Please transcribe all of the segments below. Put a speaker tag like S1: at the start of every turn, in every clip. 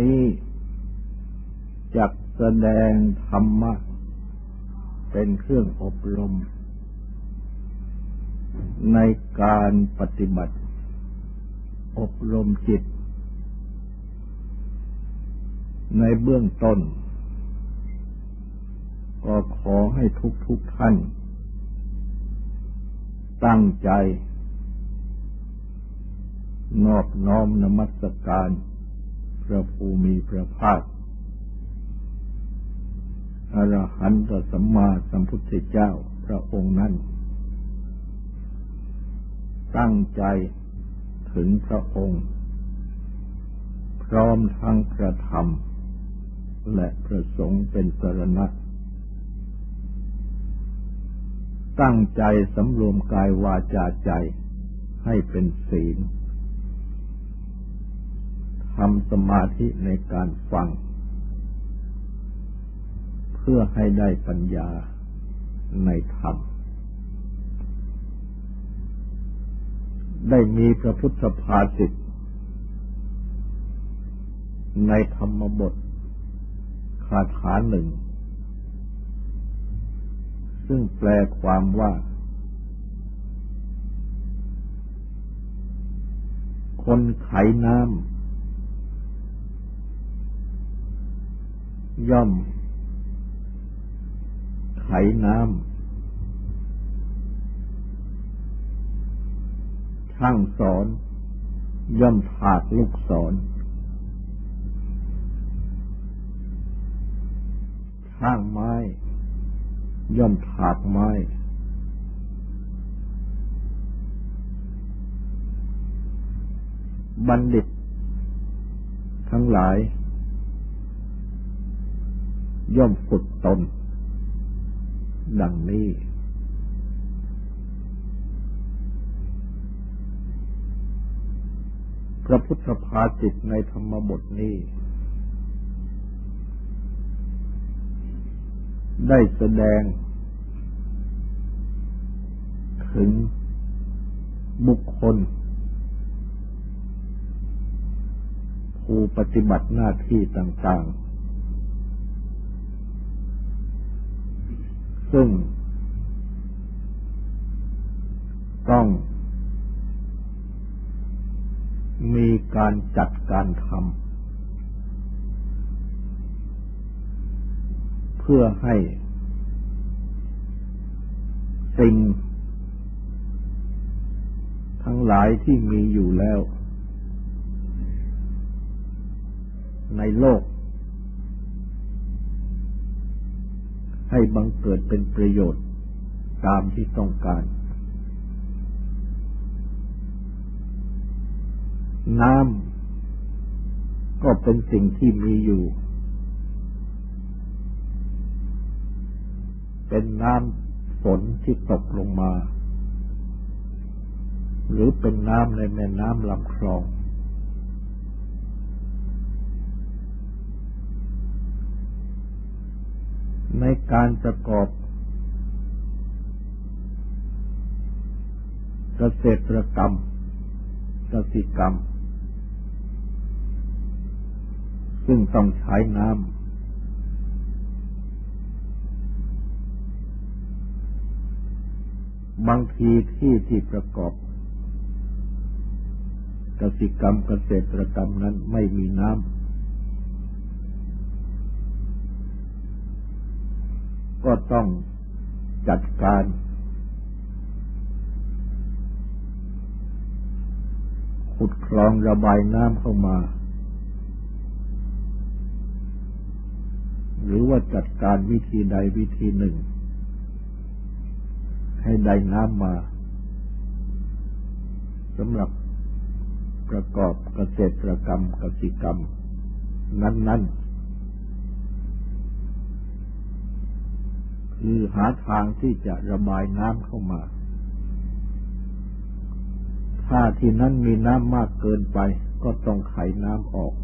S1: นี้จักแสดงธรรมะ เป็นเครื่องอบรม ในการปฏิบัติ อบรมจิต ในเบื้องต้น ก็ขอให้ทุกทุกท่าน ตั้งใจ นอบน้อมนมัสการ พระภูมิพระภาคอรหันตสัมมาสัมพุทธเจ้าพระองค์นั้น ตั้งใจถึงพระองค์ พร้อมทั้งกระทำและประสงค์เป็นสรณะ ตั้งใจสำรวมกายวาจาใจให้เป็นศีล ทำสมาธิในการฟัง เพื่อให้ได้ปัญญาในธรรม ได้มีพระพุทธภาษิตในธรรมบทคาถาหนึ่ง ซึ่งแปลความว่า คนไขน้ำ ย่อม ไขน้ำช่างสอน ย่อมถากลูกศรช่างไม้ ย่อมถากไม้บัณฑิต ทั้งหลาย ย่อมฝึกตน ดังนี้ พระพุทธภาจิตในธรรมบทนี้ ได้แสดง ถึงบุคคลผู้ปฏิบัติหน้าที่ต่าง ๆ ซึ่ง ต้อง มีการจัดการทำเพื่อให้ สิ่ง ทั้งหลายที่มีอยู่แล้ว ในโลก ให้บังเกิดเป็นประโยชน์ตามที่ต้องการ น้ำก็เป็นสิ่งที่มีอยู่ เป็นน้ำฝนที่ตกลงมา หรือเป็นน้ำในแม่น้ำลำคลอง ในการประกอบ เกษตรกรรม กสิกรรม ซึ่งต้องใช้น้ำบางทีที่ที่ประกอบ กสิกรรมเกษตรกรรมนั้นไม่มีน้ำ ก็ต้องจัดการขุดคลองระบายน้ำเข้ามา หรือว่าจัดการวิธีใดวิธีหนึ่ง ให้ได้น้ำมาสำหรับประกอบเกษตรกรรมกสิกรรม นั้น ๆ คือหาทางที่จะระบายน้ำเข้ามา ถ้าที่นั้นมีน้ำมากเกินไปก็ต้องไขน้ำออก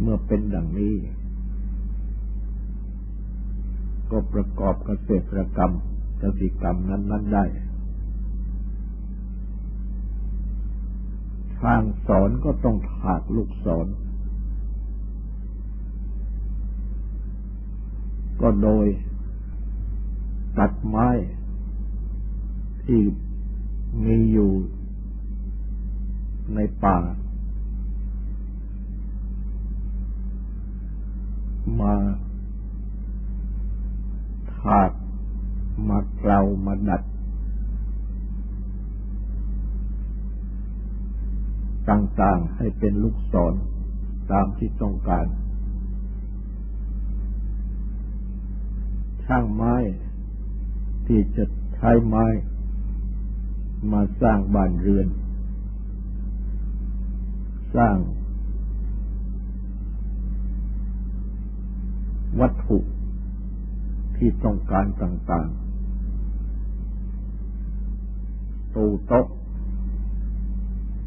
S1: เมื่อเป็นดังนี้ ก็ประกอบเกษตรกรรมกสิกรรมนั้น ๆ ได้ทางสอนก็ต้องถากลูกศร ก็โดย ตัดไม้ ที่มีอยู่ในป่า มาถากมาเกลามาดัด ต่างๆให้เป็นลูกศรตามที่ต้องการ ช่างไม้ ที่จะใช้ไม้ มาสร้างบ้านเรือน สร้าง วัตถุที่ต้องการต่างๆตู้โต๊ะ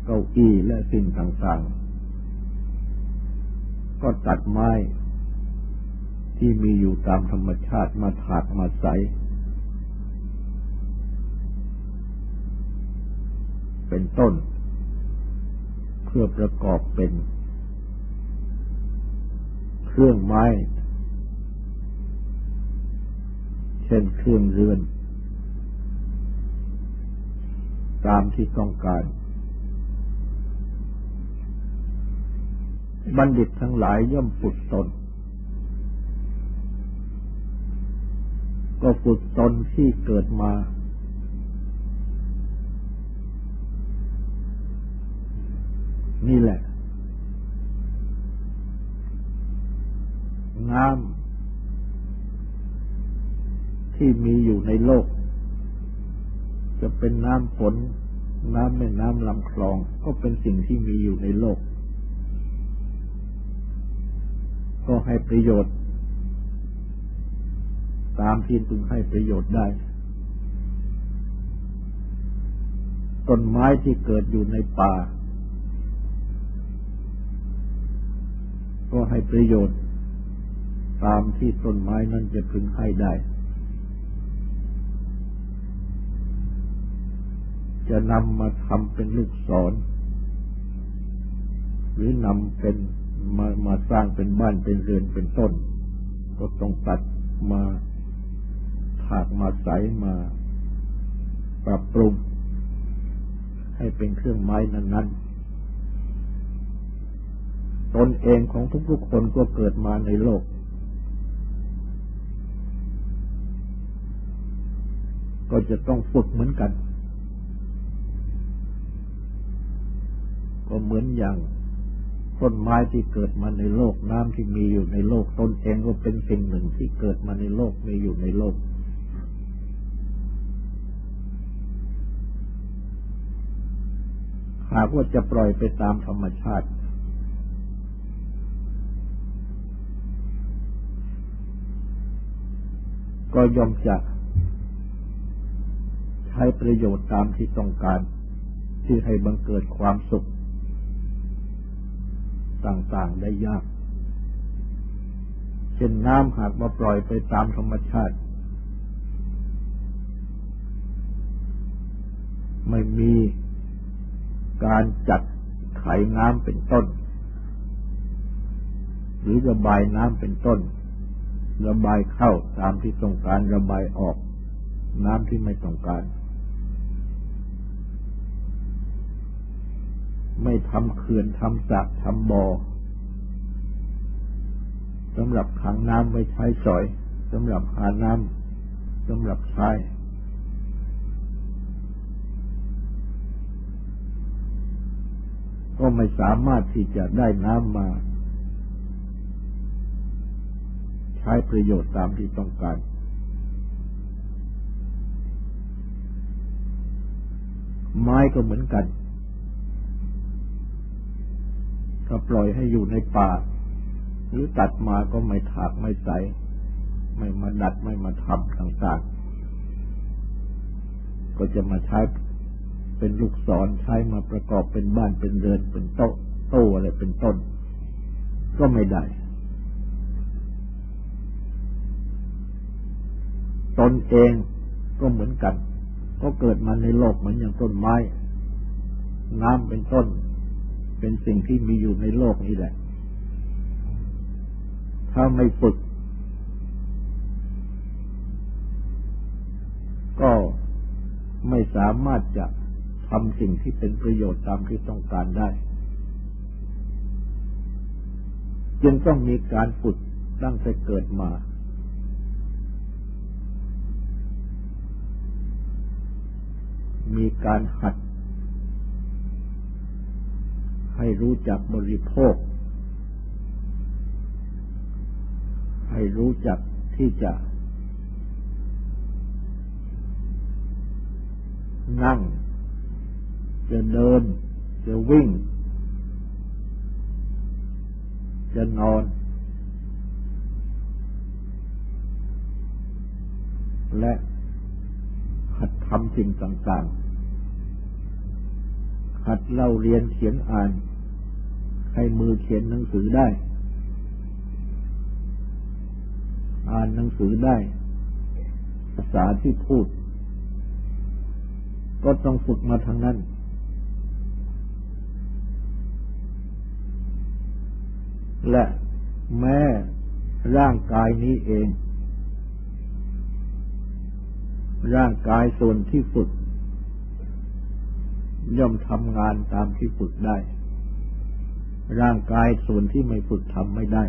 S1: เก้าอี้และสิ่งต่างๆ ก็ตัดไม้ ที่มีอยู่ตามธรรมชาติมาถากมาใส เป็นต้น เพื่อประกอบเป็น เครื่องไม้ เช่นเครื่องเรือน ตามที่ต้องการ บัณฑิตทั้งหลายย่อมฝึกตน ก็ฝึกตนที่เกิดมา นี่แหละ น้ำที่มีอยู่ในโลก จะเป็นน้ำฝน น้ำแม่น้ำลำคลอง ก็เป็นสิ่งที่มีอยู่ในโลก ก็ให้ประโยชน์ ตามที่ตึงให้ประโยชน์ได้ ต้นไม้ที่เกิดอยู่ในป่า ก็ให้ประโยชน์ ตามที่ต้นไม้นั้นจะพึงให้ได้ จะนำมาทำเป็นลูกศร หรือนำเป็นมามาสร้างเป็นบ้านเป็นเรือนเป็นต้น ก็ต้องตัดมา ถากมาใสมา ปรับปรุง ให้เป็นเครื่องไม้นั้น ๆ ตนเองของทุกๆคนก็เกิดมาในโลก ก็จะต้องฝึกเหมือนกัน ก็เหมือนอย่างต้นไม้ที่เกิดมาในโลกน้ำที่มีอยู่ในโลกตนเองก็เป็นสิ่งหนึ่งที่เกิดมาในโลกมีอยู่ในโลก หากว่าจะปล่อยไปตามธรรมชาติ ก็ย่อมจะใช้ประโยชน์ตามที่ต้องการ ที่ให้บังเกิดความสุข ต่างๆได้ยาก เช่นน้ำหากมาปล่อยไปตามธรรมชาติ ไม่มี การจัดไขน้ำเป็นต้น หรือระบายน้ำเป็นต้น ระบายเข้าตามที่ต้องการระบายออก น้ำที่ไม่ต้องการ ไม่ทำเขื่อนทำสระทำบ่อสำหรับขังน้ำไว้ใช้สอยสำหรับหาน้ำสำหรับใช้ ก็ไม่สามารถที่จะได้น้ำมา ใช้ประโยชน์ตามที่ต้องการ ไม้ก็เหมือนกัน ถ้าปล่อยให้อยู่ในป่า หรือตัดมาก็ไม่ถากไม่ใส ไม่มาดัดไม่มาทำต่างๆ ก็จะมาใช้ เป็นลูกศรใช้มาประกอบเป็นบ้านเป็นเรือนเป็นโต๊ะโต๊ะอะไรเป็นต้น ก็ไม่ได้ ตนเองก็เหมือนกัน ก็เกิดมาในโลกเหมือนอย่างต้นไม้ น้ำเป็นต้น เป็นสิ่งที่มีอยู่ในโลกนี้แหละ ถ้าไม่ฝึก ก็ไม่สามารถจะ ทำสิ่งที่เป็นประโยชน์ตามที่ต้องการได้ จึงต้องมีการฝึกตั้งแต่เกิดมา มีการหัด ให้รู้จักบริโภค ให้รู้จักที่จะนั่ง จะเดิน จะวิ่ง จะนอน และหัดทำสิ่งต่างๆ หัดเล่าเรียนเขียนอ่าน ให้มือเขียนหนังสือได้ อ่านหนังสือได้ ภาษาที่พูด ก็ต้องฝึกมาทางนั้น และแม้ร่างกายนี้เอง ร่างกายส่วนที่ฝึก ย่อมทำงานตามที่ฝึกได้ ร่างกายส่วนที่ไม่ฝึกทำไม่ได้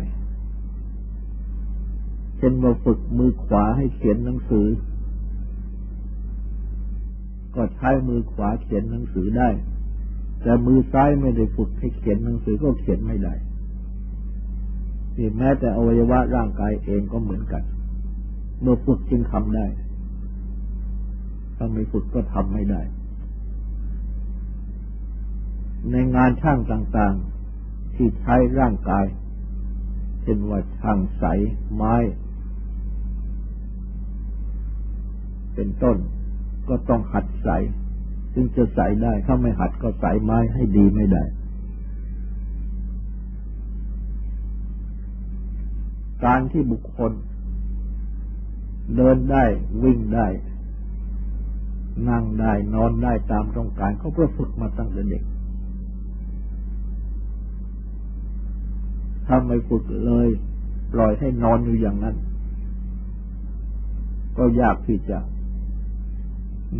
S1: เช่นว่าฝึกมือขวาให้เขียนหนังสือ ก็ใช้มือขวาเขียนหนังสือได้ แต่มือซ้ายไม่ได้ฝึกให้เขียนหนังสือก็เขียนไม่ได้ ที่แม้แต่อวัยวะร่างกายเองก็เหมือนกัน เมื่อฝึกจึงทำได้ ถ้าไม่ฝึกก็ทำไม่ได้ ในงานช่างต่างๆ ที่ใช้ร่างกาย เช่นว่าช่างใสไม้ เป็นต้น ก็ต้องหัดใส จึงจะใสได้ ถ้าไม่หัดก็ใสไม้ให้ดีไม่ได้ การที่บุคคล เดินได้วิ่งได้ นั่งได้นอนได้ตามต้องการเขาเพื่อฝึกมาตั้งแต่เด็กถ้าไม่ฝึกเลย ปล่อยให้นอนอยู่อย่างนั้น ก็ยากที่จะ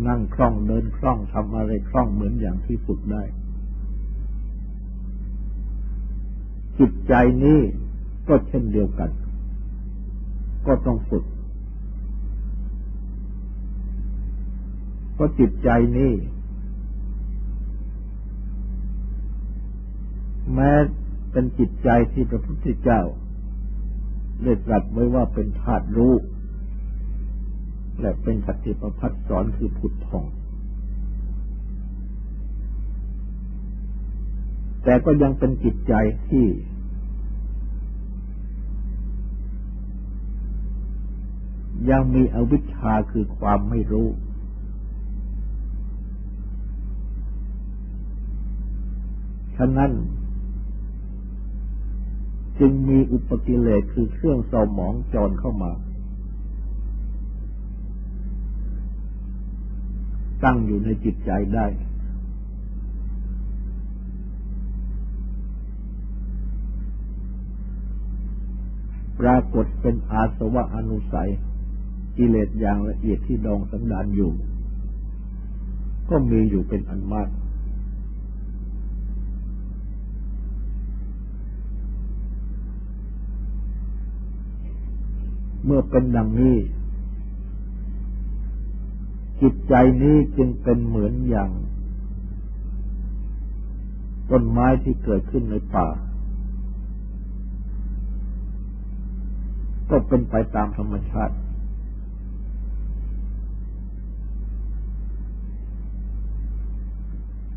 S1: นั่งคล่องเดินคล่องทำอะไรคล่องเหมือนอย่างที่ฝึกได้ จิตใจนี้ก็เช่นเดียวกัน ก็ต้องฝึก เพราะจิตใจนี้แม้เป็นจิตใจที่พระพุทธเจ้าได้ตรัสไว้ว่าเป็นธาตุรู้ และเป็นสติประพัดสอนคือผุดทอง แต่ก็ยังเป็นจิตใจที่ ยังมีอวิชชาคือความไม่รู้ ฉะนั้น จึงมีอุปกิเลสคือเครื่องเศร้าหมองจรเข้ามา ตั้งอยู่ในจิตใจได้ปรากฏเป็นอาสวะอนุสัย กิเลสอย่างละเอียดที่ดองสันดานอยู่ ก็มีอยู่เป็นอันมาก เมื่อเป็นดังนี้ จิตใจนี้จึงเป็นเหมือนอย่างต้นไม้ที่เกิดขึ้นในป่า ก็เป็นไปตามธรรมชาติ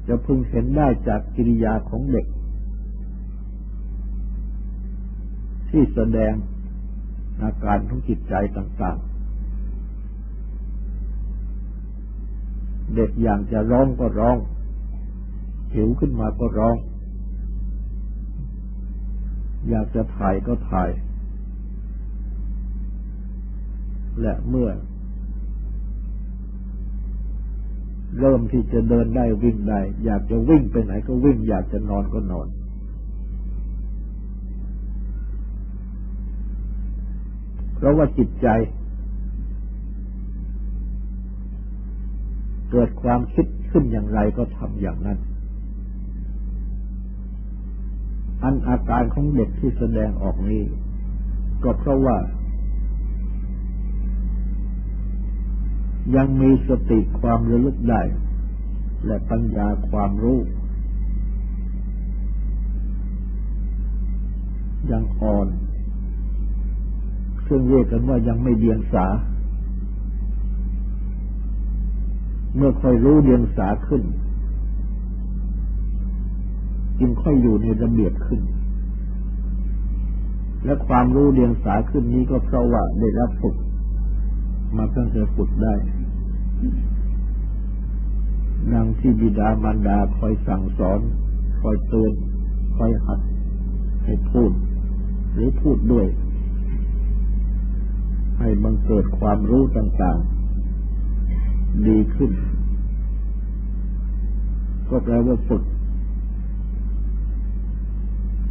S1: จะพึงเห็นได้จากกิริยาของเด็ก ที่แสดงอาการของจิตใจต่าง ๆ เด็กอย่างจะร้องก็ร้อง หิวขึ้นมาก็ร้อง อยากจะถ่ายก็ถ่าย และเมื่อ เริ่มที่จะเดินได้วิ่งได้ อยากจะวิ่งไปไหนก็วิ่ง อยากจะนอนก็นอน เพราะว่าจิตใจ เกิดความคิดขึ้นอย่างไรก็ทำอย่างนั้น อันอาการของเด็กที่แสดงออกนี้ ก็เพราะว่า ยังมีสติความระลึกได้ และปัญญาความรู้ ยังอ่อน ซึ่งเรียกกันว่ายังไม่เดียงสา เมื่อค่อยรู้เดียงสาขึ้น จึงค่อยอยู่ในระเบียบขึ้น และความรู้เดียงสาขึ้นนี้ก็เพราะว่าได้รับฝึก มาตั้งแต่ฝึกได้นางที่บิดามารดาคอยสั่งสอน คอยเตือนคอยหัด ให้พูด หรือพูดด้วย ให้บังเกิดความรู้ต่างๆ ดีขึ้น ก็แปลว่าฝึก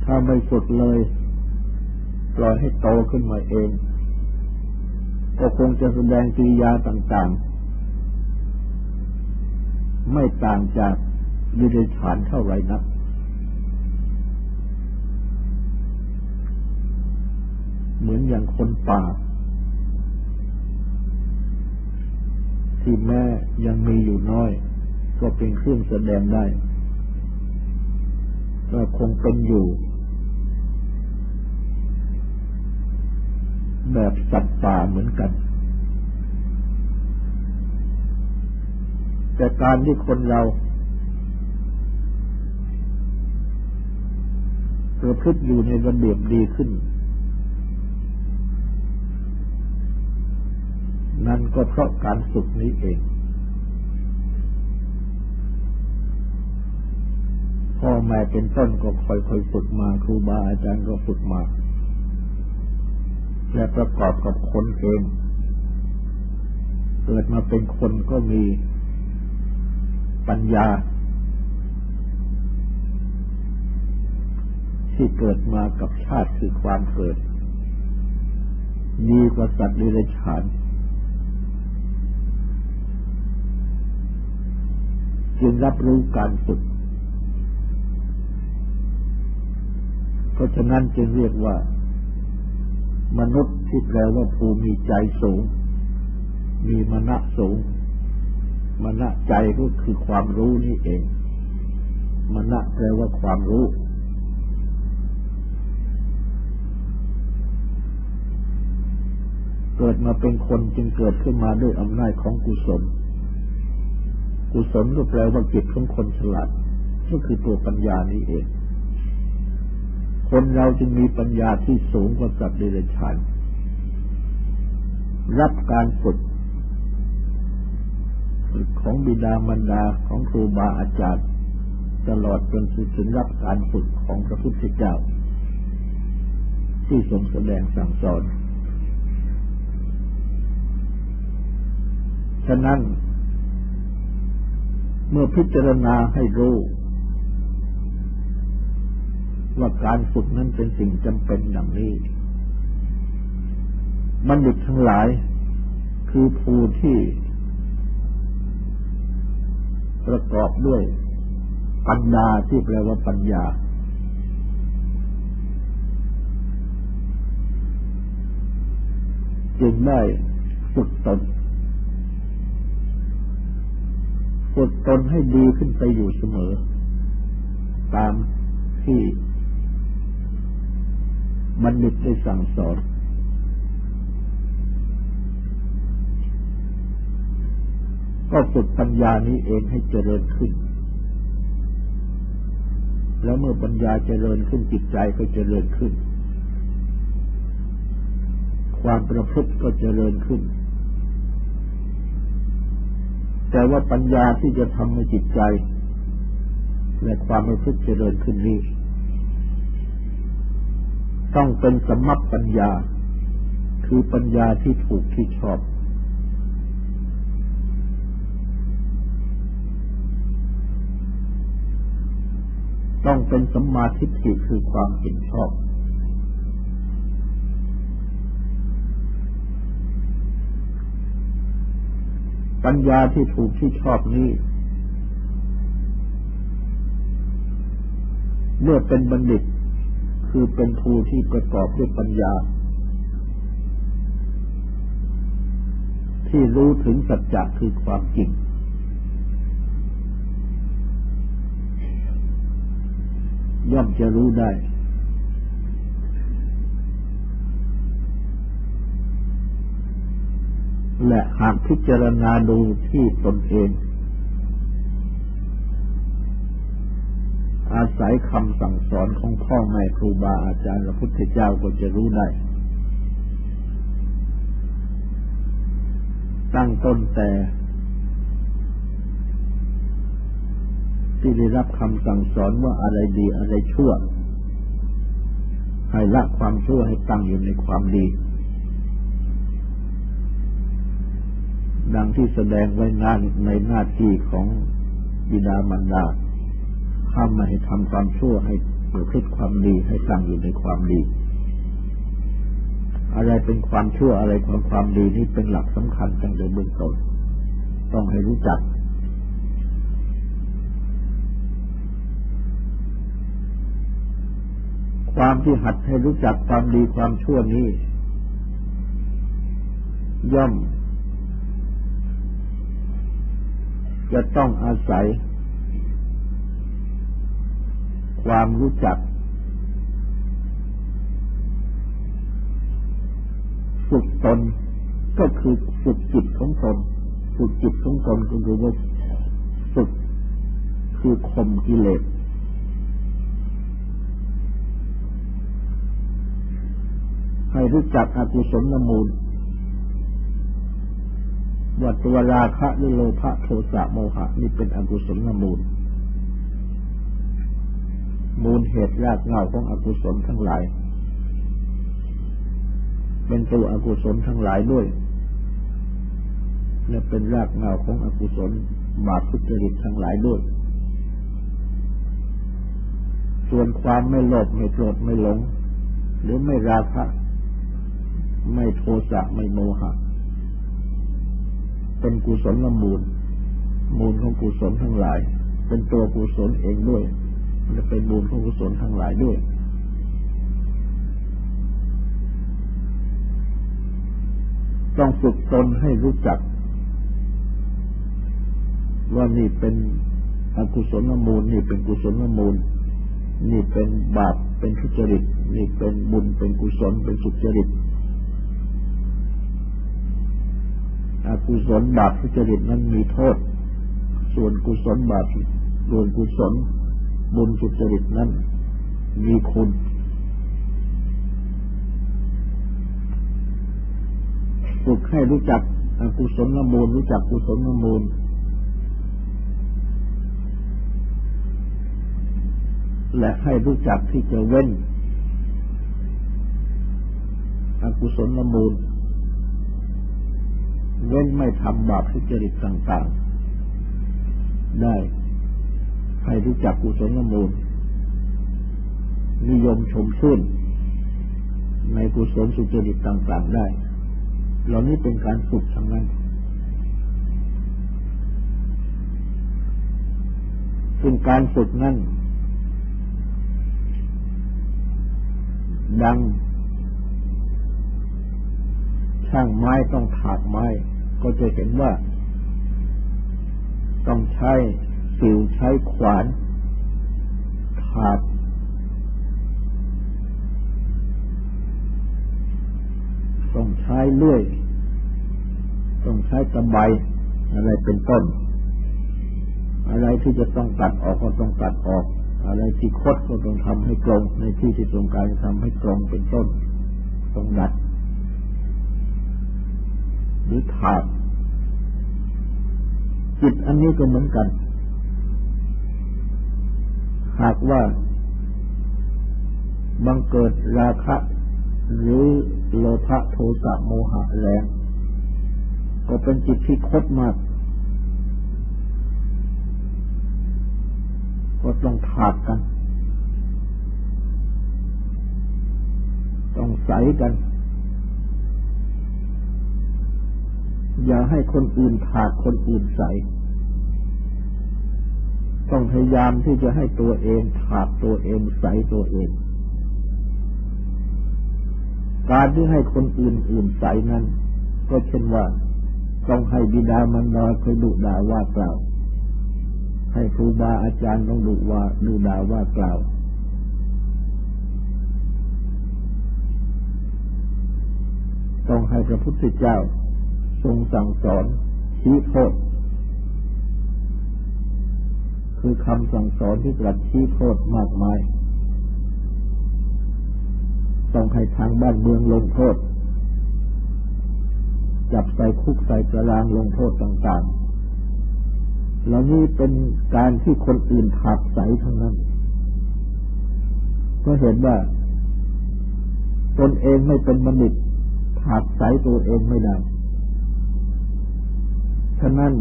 S1: ถ้าไม่ฝึกเลย ปล่อยให้โตขึ้นมาเอง ก็คงจะแสดงกิริยาต่างๆ ไม่ต่างจากดิเรฉานเท่าไรนัก เหมือนอย่างคนป่า ที่แม่ยังมีอยู่น้อย ก็เป็นเครื่องแสดงได้ ก็คงเป็นอยู่ แบบสัตว์ป่าเหมือนกัน แต่การที่คนเราประพฤติอยู่ในระเบียบดีขึ้น นั่นก็เพราะการฝึกนี้เอง พ่อแม่เป็นต้นก็ค่อยๆฝึกมา ครูบาอาจารย์ก็ฝึกมา และประกอบกับคนเองเกิดมาเป็นคนก็มีปัญญา ที่เกิดมากับชาติคือความเกิดมีกว่าสัตว์ดิเรกชันจึงรับรู้การฝึก เพราะฉะนั้นจึงเรียกว่า มนุษย์ที่แปลว่าผู้มีใจสูง มีมณะสูง มณะใจก็คือความรู้นี่เอง มณะแปลว่าความรู้ เกิดมาเป็นคนจึงเกิดขึ้นมาด้วยอำนาจของกุศล กุศลก็แปลว่าจิตของคนฉลาดก็คือตัวปัญญานี้เอง คนเราจึงมีปัญญาที่สูงกว่าสัตว์เดรัจฉานรับการฝึกของบิดามารดาของครูบาอาจารย์ ตลอดจนถึงรับการฝึกของพระพุทธเจ้า ที่ทรงแสดงสั่งสอน ฉะนั้น เมื่อพิจารณาให้รู้ ว่าการฝึกนั้นเป็นสิ่งจำเป็นอย่างนี้ บัณฑิตทั้งหลาย คือผู้ที่ ประกอบด้วย ปัญญาที่แปลว่าปัญญา จึงได้ฝึกตนฝึกตนให้ดีขึ้นไปอยู่เสมอ ตามที่ บัณฑิตได้สั่งสอน ก็ฝึกปัญญานี้เองให้เจริญขึ้น แล้วเมื่อปัญญาเจริญขึ้นจิตใจก็เจริญขึ้น ความประพฤติก็เจริญขึ้น แต่ว่าปัญญาที่จะทำให้จิตใจ และความประพฤติเจริญขึ้นนี้ ต้องเป็นสมัปปัญญา คือปัญญาที่ถูกที่ชอบ ต้องเป็นสมาธิคือความเห็นชอบ ปัญญาที่ถูกที่ชอบนี้เมื่อเป็นบัณฑิต คือเป็นภูที่ประกอบด้วยปัญญา ที่รู้ถึงสัจจะคือความจริง ย่อมจะรู้ได้ และหากพิจารณาดูที่ตนเอง อาศัยคำสั่งสอนของพ่อแม่ครูบาอาจารย์พระพุทธเจ้าก็จะรู้ได้ ตั้งต้นแต่ ที่ได้รับคำสั่งสอนว่าอะไรดีอะไรชั่ว ให้ละความชั่วให้ตั้งอยู่ในความดี ดังที่แสดงไว้งานในหน้าที่ของบิดามารดา ห้ามไม่ให้ทำความชั่วให้ประพฤติความดีให้ตั้งอยู่ในความดี อะไรเป็นความชั่วอะไรความความดีนี่เป็นหลักสำคัญตั้งแต่เบื้องต้นต้องให้รู้จัก ความที่หัดให้รู้จักความดีความชั่วนี้ ย่อม จะต้องอาศัย ความรู้จัก ฝึกตนก็คือฝึกจิตของตนฝึกจิตของตนก็คือว่าฝึกคือข่มกิเลสให้รู้จักอกุศลมูลวัตวราคะนิโลภะโทสะโมหะนี่เป็นอกุศลมูล มูลเหตุรากเหง้าของอกุศลทั้งหลาย เป็นตัวอกุศลทั้งหลายด้วย และเป็นรากเหง้าของอกุศลบาปทุจริตทั้งหลายด้วย ส่วนความไม่โลภไม่โกรธไม่หลง หรือไม่ราคะ ไม่โทสะไม่โมหะ เป็นกุศลละมูล มูลของกุศลทั้งหลาย เป็นตัวกุศลเองด้วย และเป็นมูลของกุศลทั้งหลายด้วย ต้องฝึกตนให้รู้จัก ว่านี่เป็นอกุศลมูล นี่เป็นกุศลมูล นี่เป็นบาปเป็นทุจริต นี่เป็นบุญเป็นกุศลเป็นสุจริตอกุศลบาปทุจริตนั้นมีโทษ ส่วนกุศลบาปส่วนกุศล บุญสุจริตนั้น มีคุณ ฝึกให้รู้จักอกุศลละมูลรู้จักกุศลละมูล และให้รู้จักที่จะเว้นอกุศลละมูล เว้นไม่ทำบาปทุจริตต่าง ๆ ได้ ให้รู้จักกุศลมูล นิยมชมชื่น ในกุศลสุจริตต่างๆได้ เหล่านี้เป็นการฝึกทั้งนั้น ซึ่งการฝึกนั้นดัง ช่างไม้ต้องถากไม้ ก็จะเห็นว่า ต้องใช้ สิวใช้ขวาน ขาด ต้องใช้เลื่อย ต้องใช้ตะไบอะไรเป็นต้น อะไรที่จะต้องตัดออกก็ต้องตัดออก อะไรที่คดก็ต้องทำให้ตรง ในที่ที่ตรงการทำให้ตรงเป็นต้น ต้องดัด หรือขาดจิตอันนี้ก็เหมือนกัน หากว่าบังเกิดราคะ หรือโลภะโทสะโมหะแรงก็เป็นจิตที่คดมาก ก็ต้องขาดกัน ต้องใสกัน อย่าให้คนอื่นขาดคนอื่นใส ต้องพยายามที่จะให้ตัวเองขาดตัวเองใสตัวเอง การที่ให้คนอื่นอื่นใสนั้น ก็เช่นว่า ต้องให้บิดามันดาเคยดุด่าว่ากล่าว ให้ครูบาอาจารย์ต้องดุว่าดุด่าว่ากล่าวต้องให้พระพุทธเจ้า ทรงสั่งสอนชี้โทษ คือคำสั่งสอนที่ตรัสชี้โทษมากมาย ต้องให้ทางบ้านเมืองลงโทษ จับใส่คุกใส่ตารางลงโทษต่างๆ แล้วนี่เป็นการที่คนอื่นถักใสทั้งนั้น ก็เห็นว่าตนเองไม่เป็นบัณฑิตหักใสตัวเองไม่ได้ ฉะนั้น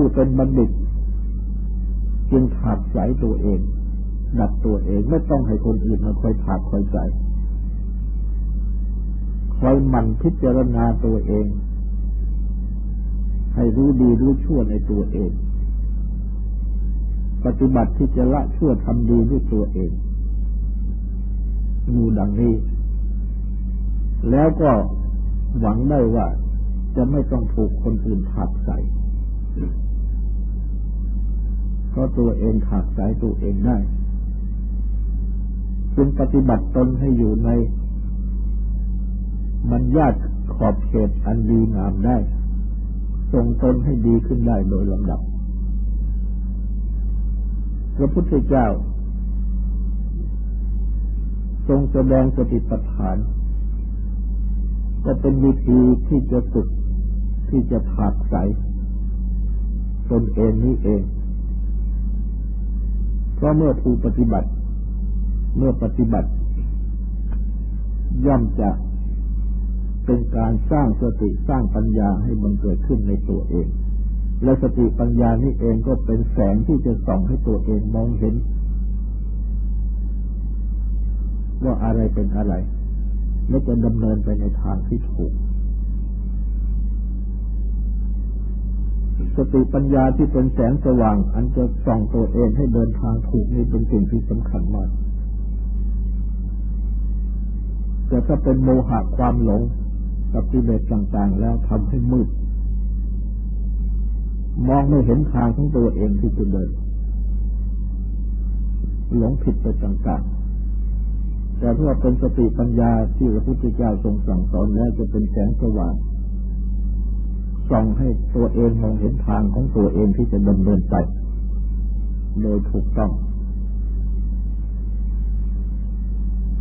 S1: ผู้เป็นบัณฑิต จึงขาดใสตัวเอง ดับตัวเองไม่ต้องให้คนอื่นมาคอยถากคอยใจคอยมันพิจารณาตัวเอง ให้รู้ดีรู้ชั่วในตัวเอง ปฏิบัติที่จะละชั่วทำดีด้วยตัวเองอยู่ดังนี้ แล้วก็หวังได้ว่าจะไม่ต้องถูกคนอื่นถักใส่ ราะตัวเองถักใส่ตัวเองได้จึงปฏิบัติตนให้อยู่ในบัญญัติขอบเขตอันดีงามได้ส่งตนให้ดีขึ้นได้โดยลำดับ พระพุทธเจ้า ทรงแสดงสติปัฏฐาน ก็เป็นวิธีที่จะฝึกที่จะผากใสตนเองนี้เอง เพราะเมื่อผู้ปฏิบัติ เมื่อปฏิบัติ ย่อมจะเป็นการสร้างสติสร้างปัญญาให้มันเกิดขึ้นในตัวเอง และสติปัญญานี้เองก็เป็นแสงที่จะส่องให้ตัวเองมองเห็น ว่าอะไรเป็นอะไร และจะดำเนินไปในทางที่ถูก สติปัญญาที่เป็นแสงสว่าง อันจะส่องตัวเองให้เดินทางถูกนี่เป็นสิ่งที่สำคัญมากแต่ถ้าเป็นโมหะความหลงกับกิเลสต่างๆ แล้วทำให้มืด มองไม่เห็นทางของตัวเองที่จะเดิน หลงผิดไปต่างๆ แต่ถ้าเป็นสติปัญญาที่พระพุทธเจ้าทรงสั่งสอนแล้วจะเป็นแสงสว่าง ส่องให้ตัวเองมองเห็นทางของตัวเองที่จะดำเนินไปโดยถูกต้อง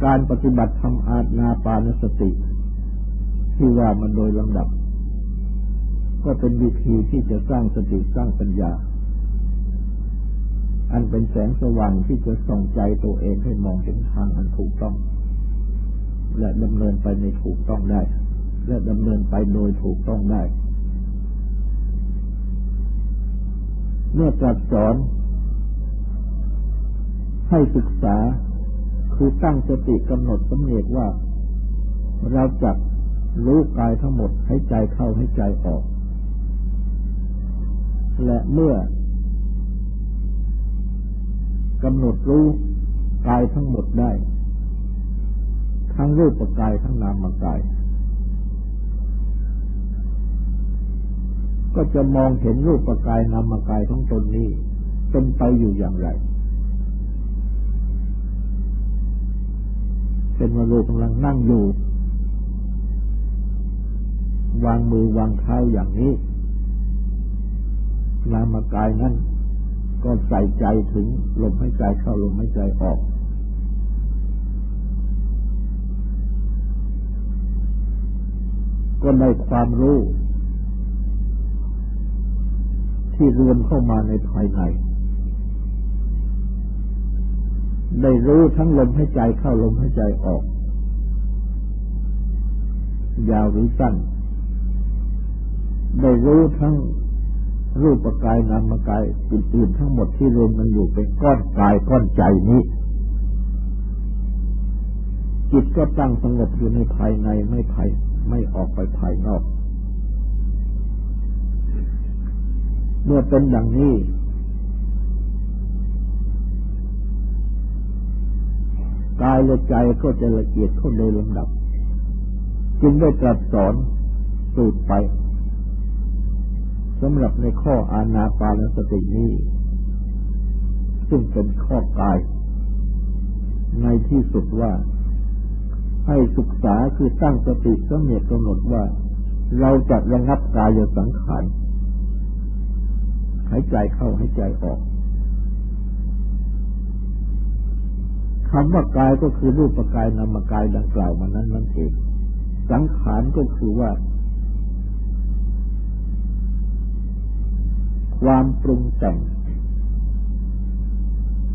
S1: การปฏิบัติทำอาณาปานสติ ที่ว่ามันโดยลำดับ ก็เป็นวิธีที่จะสร้างสติสร้างปัญญา อันเป็นแสงสว่างที่จะส่องใจตัวเองให้มองเห็นทางอันถูกต้อง และดำเนินไปในถูกต้องได้ และดำเนินไปโดยถูกต้องได้ เมื่อตรัสสอน ให้ศึกษาคือตั้งสติกำหนดสำเนียกว่า เราจักรู้กายทั้งหมดให้ใจเข้าให้ใจออก และเมื่อกำหนดรู้กายทั้งหมดได้ ทั้งรูปกายทั้งนามกาย ก็จะมองเห็นรูปกายนามกายทั้งตนนี้เป็นไปอยู่อย่างไรเป็นว่ารูปกำลังนั่งอยู่ วางมือวางเท้าอย่างนี้ นามกายนั้นก็ใส่ใจถึงลมหายใจเข้าลมหายใจออกก็ได้ความรู้ ที่รวมเข้ามาในภายใน ได้รู้ทั้งลมหายใจเข้าลมหายใจออก ยาวหรือสั้น ได้รู้ทั้งรูปกายนามกายอื่นๆทั้งหมดที่รวมกันอยู่เป็นก้อนกายก้อนใจนี้ จิตก็ตั้งสงบอยู่ในภายในไม่ภายไม่ออกไปภายนอก เมื่อเป็นอย่างนี้ กายและใจก็จะละเอียดขึ้นในลำดับ จึงได้ตรัสสอนสูตรไปสำหรับในข้ออาณาปานสตินี้ ซึ่งเป็นข้อกาย ในที่สุดว่า ให้ศึกษาคือตั้งสติสมเนียกำหนดว่า เราจะระงับกายสังขาร หายใจเข้าหายใจออกคำว่ากายก็คือรูปกายนามกายดังกล่าวมานั้นนั่นเอง สังขารก็คือว่า ความปรุงแต่ง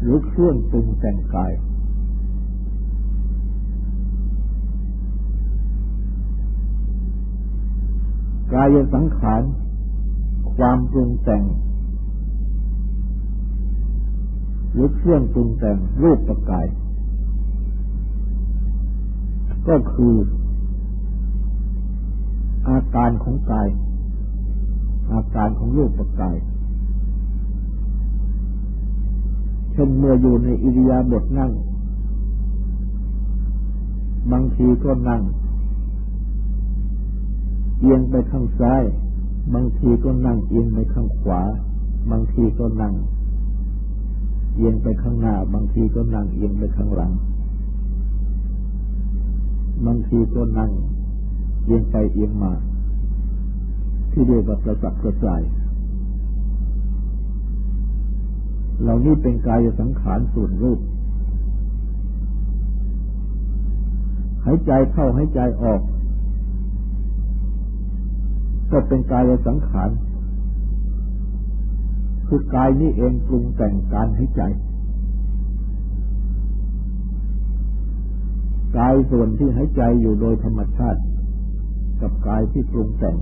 S1: หรือเครื่องปรุงแต่งกาย กายสังขาร ความปรุงแต่ง หรือเครื่องปรุงแต่งรูปประกาย ก็คือ อาการของกาย อาการของรูปประกายเช่นเมื่ออยู่ในอิริยาบถนั่ง บางทีก็นั่ง เอียงไปข้างซ้าย บางทีก็นั่งเอียงไปข้างขวา บางทีก็นั่ง เอียงไปข้างหน้า บางทีก็นั่งเอียงไปข้างหลัง บางทีก็นั่งเอียงไปเอียงมา ที่เรียกว่าประสับกระส่าย เหล่านี้เป็นกายสังขารส่วนรูป หายใจเข้าหายใจออก ก็เป็นกายสังขาร คือกายนี้เองปรุงแต่งการหายใจ กายส่วนที่หายใจอยู่โดยธรรมชาติ กับกายที่ปรุงแต่ง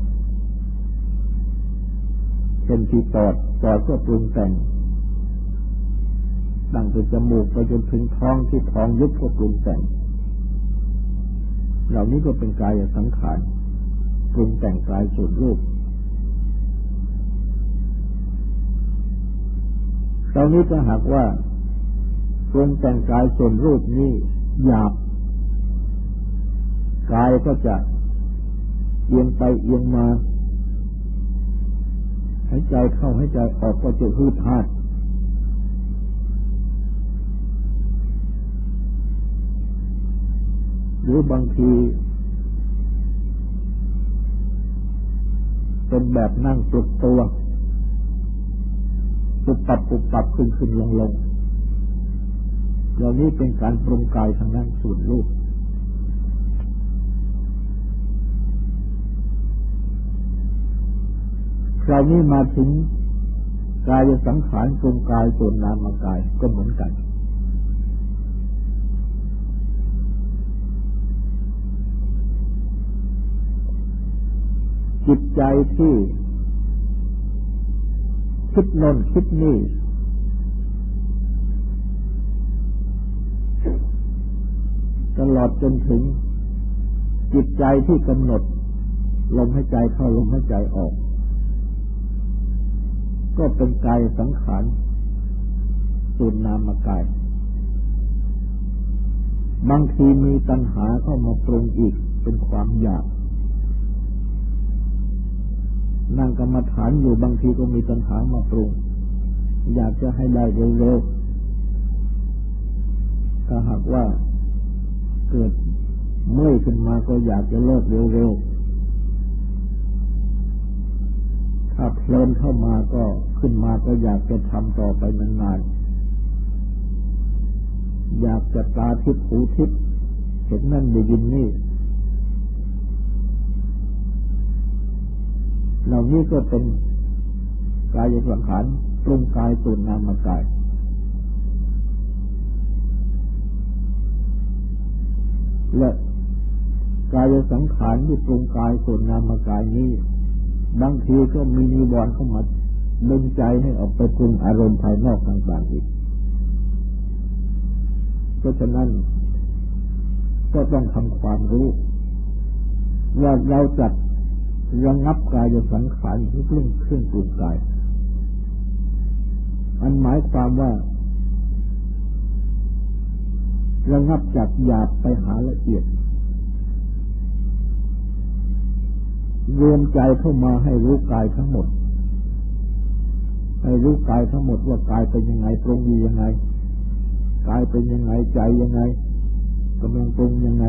S1: เช่นที่ปอดปอดก็ปรุงแต่งตั้งแต่จมูกไปจนถึงท้องที่ท้องยุบก็ปรุงแต่ง เหล่านี้ก็เป็นกายสังขารปรุงแต่งกายส่วนรูป เหล่านี้ถ้าหากว่าปรุงแต่งกายส่วนรูปนี้หยาบกายก็จะเอียงไปเอียงมาหายใจเข้าหายใจออกก็จะฮืดฮาดหรือบางทีเป็นแบบนั่งปลุกตัว ปุบปับปุบปับขึ้นขึ้นลงลงเหล่านี้เป็นการปรุงกายทางนั้นส่วนรูปคราวนี้มาถึงกายสังขารปรุงกายส่วนนามกายก็เหมือนกันจิตใจที่ คิดนนคิดนี่ตลอดจนถึง จิตใจที่กำหนด ลมหายใจเข้าลมหายใจออก ก็เป็นกายสังขารส่วนนามกาย บางทีมีตัณหาเข้ามาปรุงอีกเป็นความอยาก นั่งกรรมฐานอยู่บางทีก็มีตัณหามาปรุง อยากจะให้ได้เร็วๆถ้าหากว่าเกิดเมื่อยขึ้นมาก็อยากจะเลิกเร็วๆ ถ้าเพลินเข้ามาก็ขึ้นมาก็อยากจะทำต่อไปนานๆ อยากจะตาทิพย์หูทิพเห็นนั่นได้ยินนี่ เหล่านี้ก็เป็นกายสังขารปรุงกายส่วนนามกาย และกายสังขารที่ปรุงกายส่วนนามกายนี้ บางทีก็มีนิวรณ์เข้ามาดึงใจให้ออกไปปรุงอารมณ์ภายนอกต่างๆอีกเพราะฉะนั้น ก็ต้องทำความรู้ ว่าเราจัด ระงับกายสังขารทุกเรื่องเครื่องปรุงกาย อันหมายความว่า ระงับจากหยาบไปหาละเอียดรวมใจเข้ามาให้รู้กายทั้งหมด ให้รู้กายทั้งหมดว่ากายเป็นยังไงปรุงดียังไง กายเป็นยังไงใจยังไงกำลังปรุงยังไง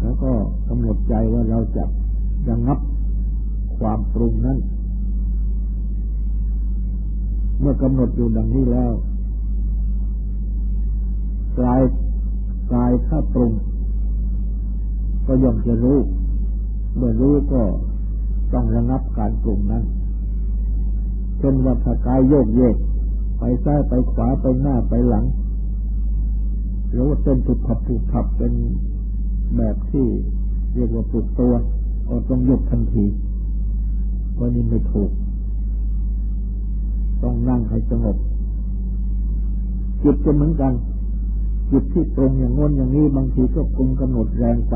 S1: แล้วก็กำหนดใจว่าเราจะระงับความปรุงนั้น เมื่อกำหนดอยู่ดังนี้แล้วกายกายถ้าปรุง ก็ย่อมจะรู้ เมื่อรู้ก็ต้องระงับการปรุงนั้นเช่นว่าถ้ากายโยกเยก ไปซ้ายไปขวาไปหน้าไปหลังหรือว่าเส้นถูกขับถูกขับเป็น แบบที่เรียกว่าปลุกตัวก็ต้องหยุดทันทีว่านี่ไม่ถูก ต้องนั่งให้สงบจิตก็เหมือนกันจิตที่ปรุงอย่างง้นอย่างนี้บางทีก็ปรุงกำหนดแรงไป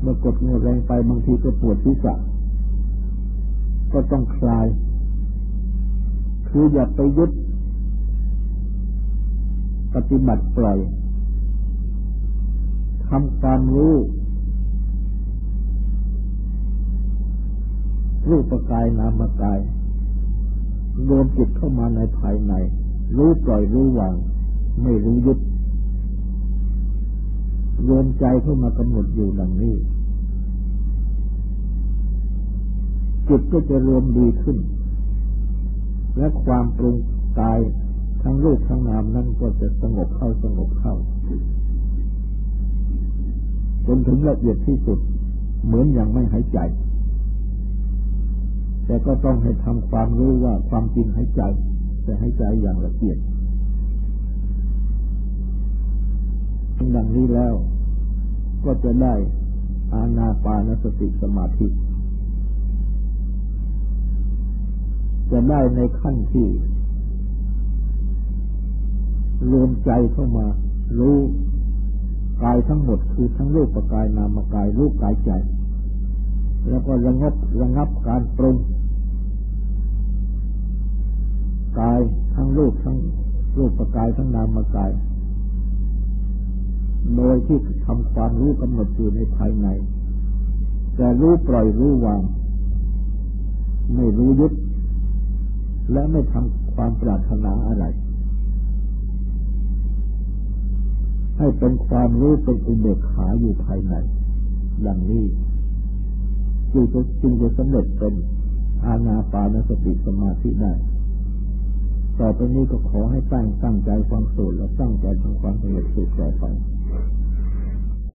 S1: เมื่อกดเงินแรงไปบางทีก็ปวดศีรษะก็ต้องคลาย คืออย่าไปยึด ปฏิบัติปล่อย ทำความรู้รูปกายนามกาย รวมจิตเข้ามาในภายใน รู้ปล่อยรู้วาง ไม่รู้ยึดรวมใจเข้ามากำหนดอยู่ดังนี้ จิตก็จะรวมดีขึ้น และความปรุงกายทั้งรูปทั้งนามนั่นก็จะสงบเข้าสงบเข้า จนถึงละเอียดที่สุด เหมือนอย่างไม่หายใจ แต่ก็ต้องให้ทำความรู้ว่าความจริงหายใจ แต่หายใจอย่างละเอียดดังนี้แล้ว ก็จะได้อาณาปานสติสมาธิ จะได้ในขั้นที่รวมใจเข้ามารู้ กายทั้งหมดคือทั้งรูปกายนามกายรูปกายใจ แล้วก็ระงับระงับการปรุงกายทั้งรูปทั้งรูปกายทั้งนามกาย โดยที่ทำความรู้กำหนดอยู่ในภายใน แต่รู้ปล่อยรู้วาง ไม่รู้ยึดและไม่ทำความปรารถนาอะไร ให้เป็นความรู้เป็นอุเบกขาอยู่ภายในดังนี้จึงจะจึงจะสำเร็จเป็นอาณาปานสติสมาธิได้ ต่อไปนี้ก็ขอให้ตั้งตั้งใจความสุขและตั้งใจทำความสงบสุขต่อไป